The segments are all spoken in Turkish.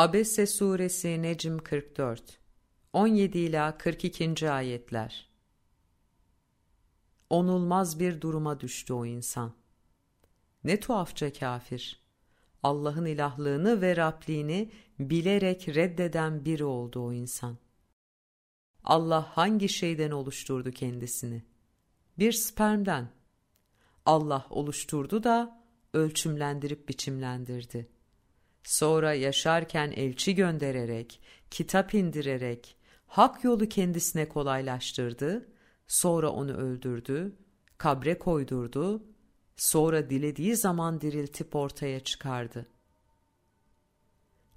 Abese suresi Necm 44 17 ila 42. ayetler Onulmaz bir duruma düştü o insan. Ne tuhafça kafir. Allah'ın ilahlığını ve Rabliğini bilerek reddeden biri oldu o insan. Allah hangi şeyden oluşturdu kendisini? Bir spermden. Allah oluşturdu da ölçümlendirip biçimlendirdi. Sonra yaşarken elçi göndererek, kitap indirerek, hak yolu kendisine kolaylaştırdı, sonra onu öldürdü, kabre koydurdu, sonra dilediği zaman diriltip ortaya çıkardı.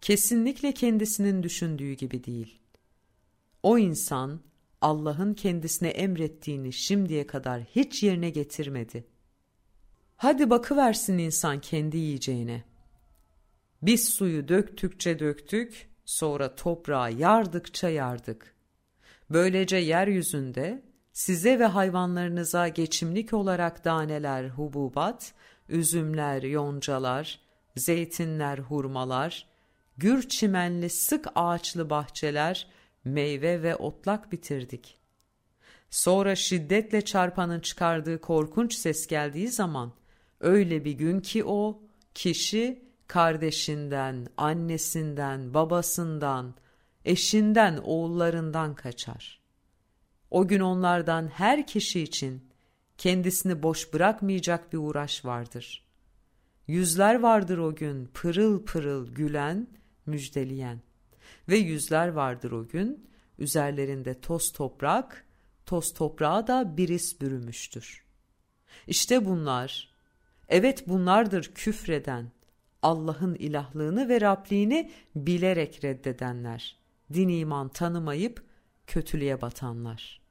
Kesinlikle kendisinin düşündüğü gibi değil. O insan Allah'ın kendisine emrettiğini şimdiye kadar hiç yerine getirmedi. Hadi bakıversin insan kendi yiyeceğine. Biz suyu döktükçe döktük, sonra toprağı yardıkça yardık. Böylece yeryüzünde size ve hayvanlarınıza geçimlik olarak daneler, hububat, üzümler, yoncalar, zeytinler, hurmalar, gür çimenli sık ağaçlı bahçeler, meyve ve otlak bitirdik. Sonra şiddetle çarpanın çıkardığı korkunç ses geldiği zaman, öyle bir gün ki o, kişi kardeşinden, annesinden, babasından, eşinden, oğullarından kaçar. O gün onlardan her kişi için kendisini boş bırakmayacak bir uğraş vardır. Yüzler vardır o gün pırıl pırıl gülen, müjdeleyen ve yüzler vardır o gün üzerlerinde toz toprak, toz toprağa da biris bürümüştür. İşte bunlar, evet bunlardır küfreden, Allah'ın ilahlığını ve Rabliğini bilerek reddedenler, din iman tanımayıp kötülüğe batanlar.''